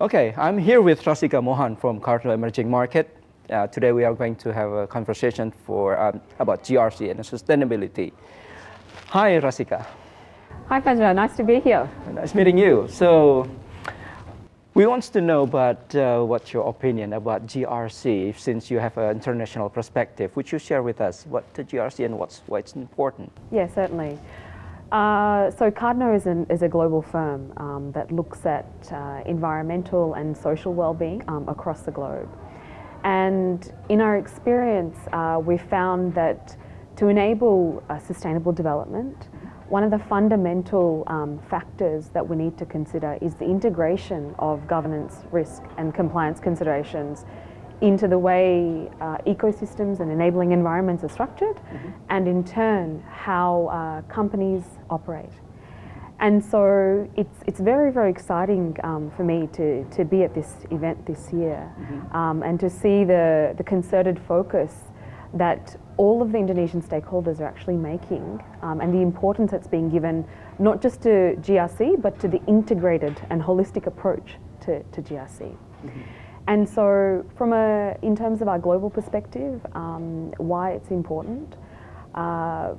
Okay, I'm here with Rasika Mohan from Cardno Emerging Market. Uh, today we are going to have a conversation for um, about GRC and sustainability. Hi, Rasika. Hi, Fajra. Nice to be here. Nice meeting you. So, we want to know about uh, what's your opinion about GRC since you have an international perspective. Would you share with us what the GRC and what's why it's important? Yeah, certainly. Uh, so Cardno is, an, is, a global firm um, that looks at uh, environmental and social well-being um, across the globe. And in our experience, uh, we've found that to enable sustainable development, one of the fundamental um, factors that we need to consider is the integration of governance, risk, and compliance considerations into the way uh, ecosystems and enabling environments are structured, mm-hmm. and in turn, how uh, companies operate. And so it's, it's very, very exciting um, for me to, to be at this event this year mm-hmm. um, and to see the, the concerted focus that all of the Indonesian stakeholders are actually making um, and the importance that's being given not just to GRC but to the integrated and holistic approach to, to GRC. Mm-hmm. And so, from a, in terms of our global perspective, um, why it's important, uh,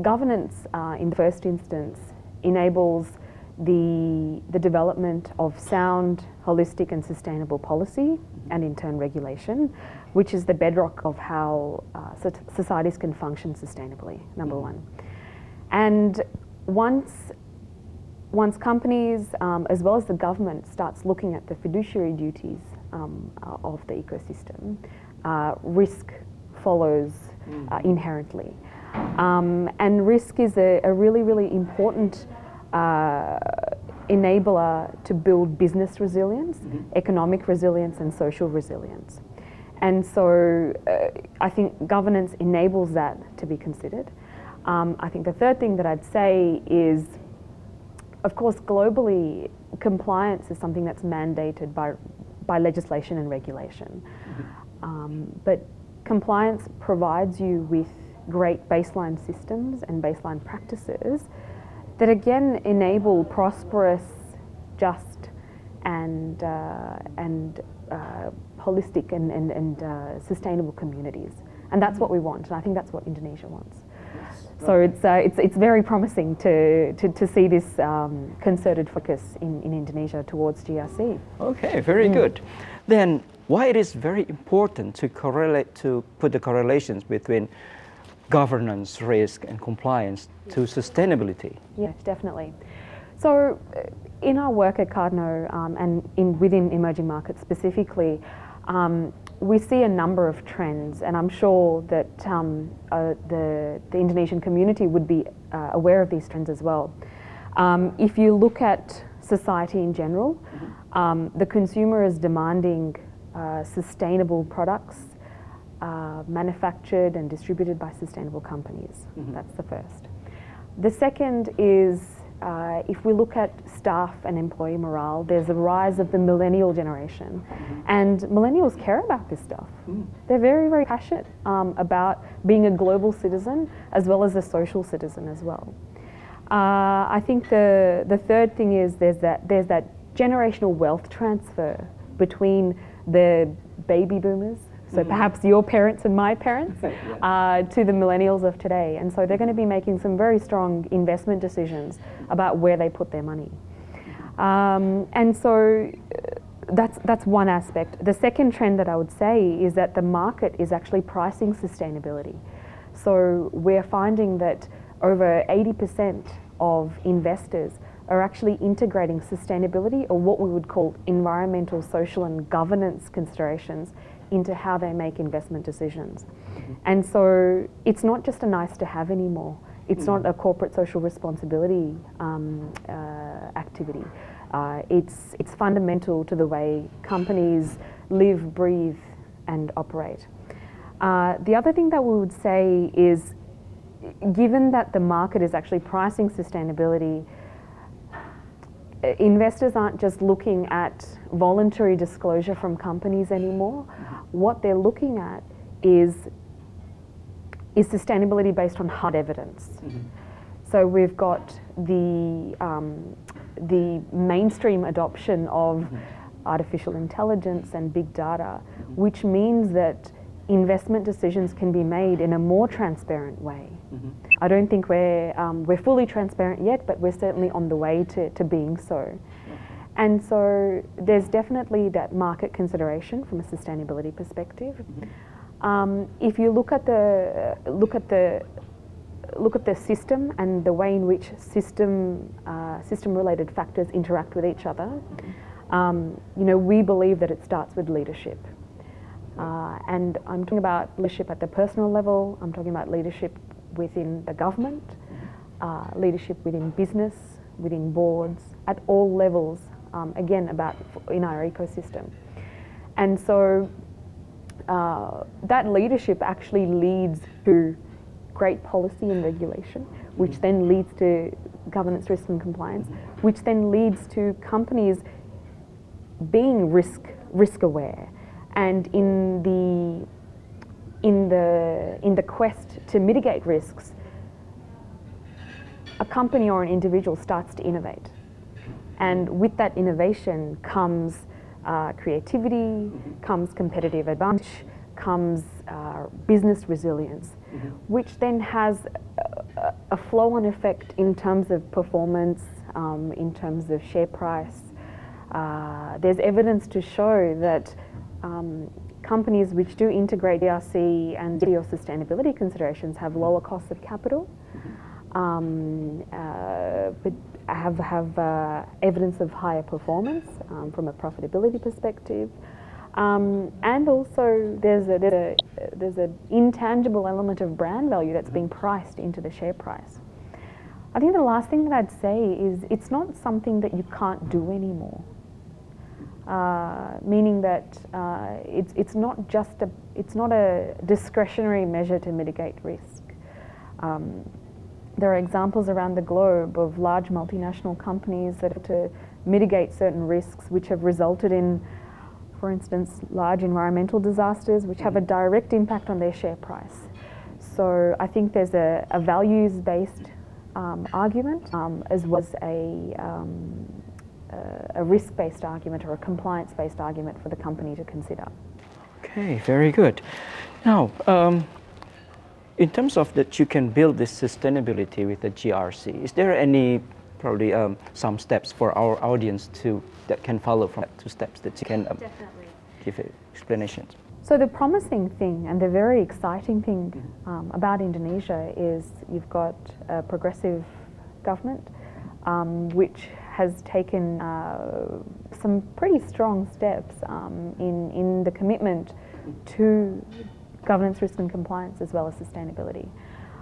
governance uh, in the first instance enables the, the development of sound, holistic, and sustainable policy, and in turn regulation, which is the bedrock of how uh, societies can function sustainably, number mm-hmm. one. And once, once companies, um, as well as the government, starts looking at the fiduciary duties um, uh, of the ecosystem, uh, risk follows uh, mm-hmm. inherently. Um, and risk is a, a really, really important uh, enabler to build business resilience, mm-hmm. economic resilience, and social resilience. And so uh, I think governance enables that to be considered. Um, I think the third thing that I'd say is, of course, globally, compliance is something that's mandated by, by legislation and regulation. Mm-hmm. Um, but compliance provides you with great baseline systems and baseline practices that again enable prosperous, just, and, uh, and uh, holistic and, and, and uh, sustainable communities. And that's what we want, and I think that's what Indonesia wants. So it's, uh, it's, it's very promising to, to, to see this um, concerted focus in, in Indonesia towards GRC. Okay, very mm. good. Then why it is very important to correlate to put the correlations between governance, risk, and compliance to sustainability? Yes, definitely. So, uh, in our work at Cardno um, and in, within emerging markets specifically, um, we see a number of trends, and I'm sure that um, uh, the, the, Indonesian community would be uh, aware of these trends as well. Um, if you look at society in general, mm-hmm. Um, the consumer is demanding uh, sustainable products uh, manufactured and distributed by sustainable companies. Mm-hmm. That's the first. The second is uh, if we look at staff and employee morale, there's a rise of the millennial generation. Mm-hmm. And millennials care about this stuff. Mm. They're very, very passionate um, about being a global citizen as well as a social citizen as well. Uh, I think the, the third thing is there's that, there's that generational wealth transfer between the baby boomers so mm-hmm. perhaps your parents and my parents uh, to the millennials of today. And so they're going to be making some very strong investment decisions about where they put their money. Um, and so uh, that's, that's one aspect. The second trend that I would say is that the market is actually pricing sustainability. So we're finding that over 80% of investors are actually integrating sustainability or what we would call environmental, social, and governance considerations into how they make investment decisions. Mm-hmm. And so it's not just a nice to have anymore. It's mm-hmm. not a corporate social responsibility um, uh, activity. Uh, it's, it's fundamental to the way companies live, breathe, and operate. Uh, the other thing that we would say is given that the market is actually pricing sustainability, investors aren't just looking at voluntary disclosure from companies anymore. What they're looking at is is sustainability based on hard evidence. Mm-hmm. So we've got the um, the mainstream adoption of mm-hmm. artificial intelligence and big data, which means that investment decisions can be made in a more transparent way. Mm-hmm. I don't think we're, um, we're fully transparent yet, but we're certainly on the way to, to being so. And so there's definitely that market consideration from a sustainability perspective. Mm-hmm. Um, if you look at the look at the look at the system and the way in which system uh, system related factors interact with each other, mm-hmm. um, you know, we believe that it starts with leadership. Uh, and I'm talking about leadership at the personal level. I'm talking about leadership within the government, uh, leadership within business, within boards, at all levels um, again about in our ecosystem. And so uh, that leadership actually leads to great policy and regulation, which then leads to governance, risk, and compliance, which then leads to companies being risk risk aware, and in the in the in the quest to mitigate risks, a company or an individual starts to innovate and with that innovation comes uh, creativity, comes competitive advantage, comes uh, business resilience, mm-hmm. which then has a, a flow on effect in terms of performance, um, in terms of share price. Uh, there's evidence to show that um, companies which do integrate ERC and DO sustainability considerations have lower costs of capital. Um, uh, but have, have uh, evidence of higher performance um, from a profitability perspective. Um, and also there's a, there's a there's an intangible element of brand value that's being priced into the share price. I think the last thing that I'd say is it's not something that you can't do anymore. Uh, meaning that uh, it's it's not just a it's not a discretionary measure to mitigate risk. Um, there are examples around the globe of large multinational companies that have to mitigate certain risks which have resulted in, for instance, large environmental disasters which have a direct impact on their share price. So I think there's a, a values based um, argument um, as well as a, um, a risk based argument or a compliance based argument for the company to consider. Okay, very good. Now, um, in terms of that you can build this sustainability with the GRC, is there any probably um, some steps for our audience to that can follow from two steps that you can um, give explanations? So the promising thing and the very exciting thing mm-hmm. um, about Indonesia is you've got a progressive government um, which has taken uh, some pretty strong steps um, in in the commitment to governance, risk and compliance, as well as sustainability.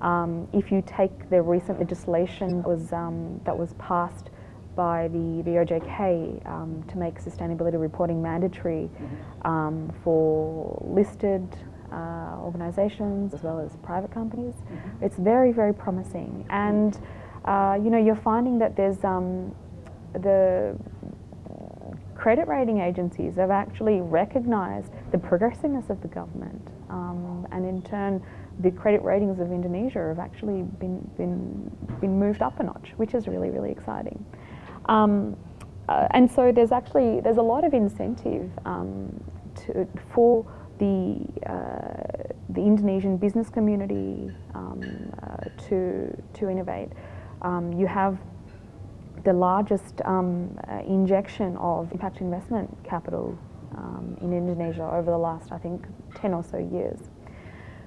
Um, if you take the recent legislation was, um, that was passed by the, the OJK um, to make sustainability reporting mandatory um, for listed uh, organisations as well as private companies, mm-hmm. it's very, very promising. And uh, you know, you're finding that there's um, the credit rating agencies have actually recognised the progressiveness of the government, um, and in turn, the credit ratings of Indonesia have actually been been been moved up a notch, which is really really exciting. Um, uh, and so there's actually there's a lot of incentive um, to, for the uh, the Indonesian business community um, uh, to to innovate. Um, you have the largest um, uh, injection of impact investment capital um, in Indonesia over the last, I think, 10 or so years.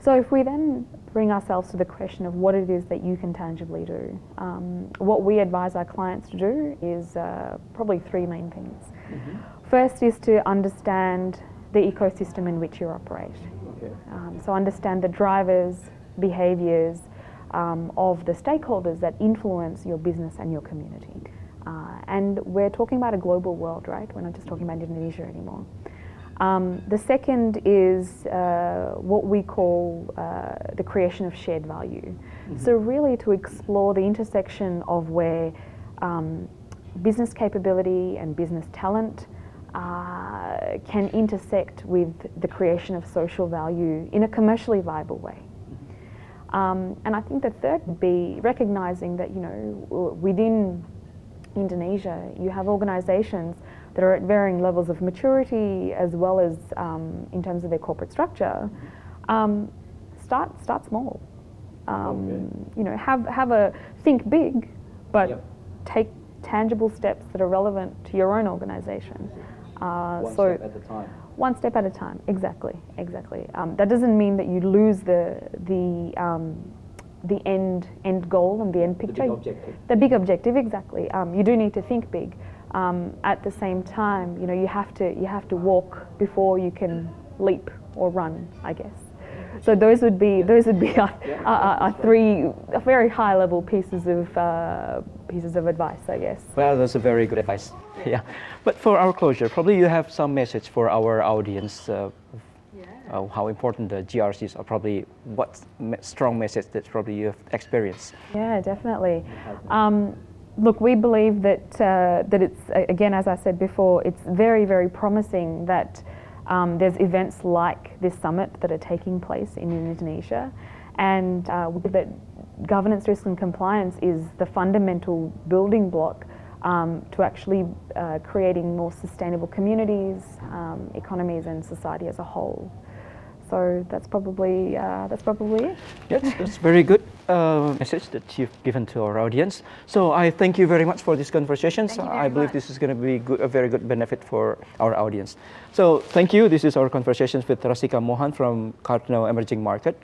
So if we then bring ourselves to the question of what it is that you can tangibly do, um, what we advise our clients to do is uh, probably three main things. Mm-hmm. First is to understand the ecosystem in which you operate. Okay. Um, so understand the drivers, behaviours, um, of the stakeholders that influence your business and your community. Uh, and we're talking about a global world, right? We're not just talking about Indonesia anymore. Um, the second is uh, what we call uh, the creation of shared value. Mm-hmm. So, really, to explore the intersection of where um, business capability and business talent uh, can intersect with the creation of social value in a commercially viable way. Um, and I think the third would be recognizing that, you know, within Indonesia, you have organizations that are at varying levels of maturity as well as um, in terms of their corporate structure, um, start start small. Um, You know, have have a think big, but Yep. take tangible steps that are relevant to your own organisation. Uh, One so step at a time. One step at a time. Exactly, exactly. Um, that doesn't mean that you lose the the um, the end end goal and the end The big picture. objective. The big objective, exactly. Um, you do need to think big. Um, at the same time, you know, you have to you have to walk before you can leap or run. I guess. So those would be those would be our, our, our, our three very high level pieces of uh, pieces of advice, I guess. Well, that's a very good advice. Yeah. But for our closure, probably you have some message for our audience. Uh, uh, how important the GRCs are, probably what me- strong message that probably you have experienced. Yeah, definitely. Um, look, we believe that uh, that it's again, as I said before, it's very, very promising that um, there's events like this summit that are taking place in Indonesia, and uh, that governance, risk, and compliance is the fundamental building block. Um, to actually uh, creating more sustainable communities, um, economies, and society as a whole. So that's probably uh, that's probably it. Yes, that's very good uh, message that you've given to our audience. So I thank you very much for this conversation. So I believe much. this is going to be good, a very good benefit for our audience. So thank you. This is our conversations with Rasika Mohan from Cardno Emerging Market.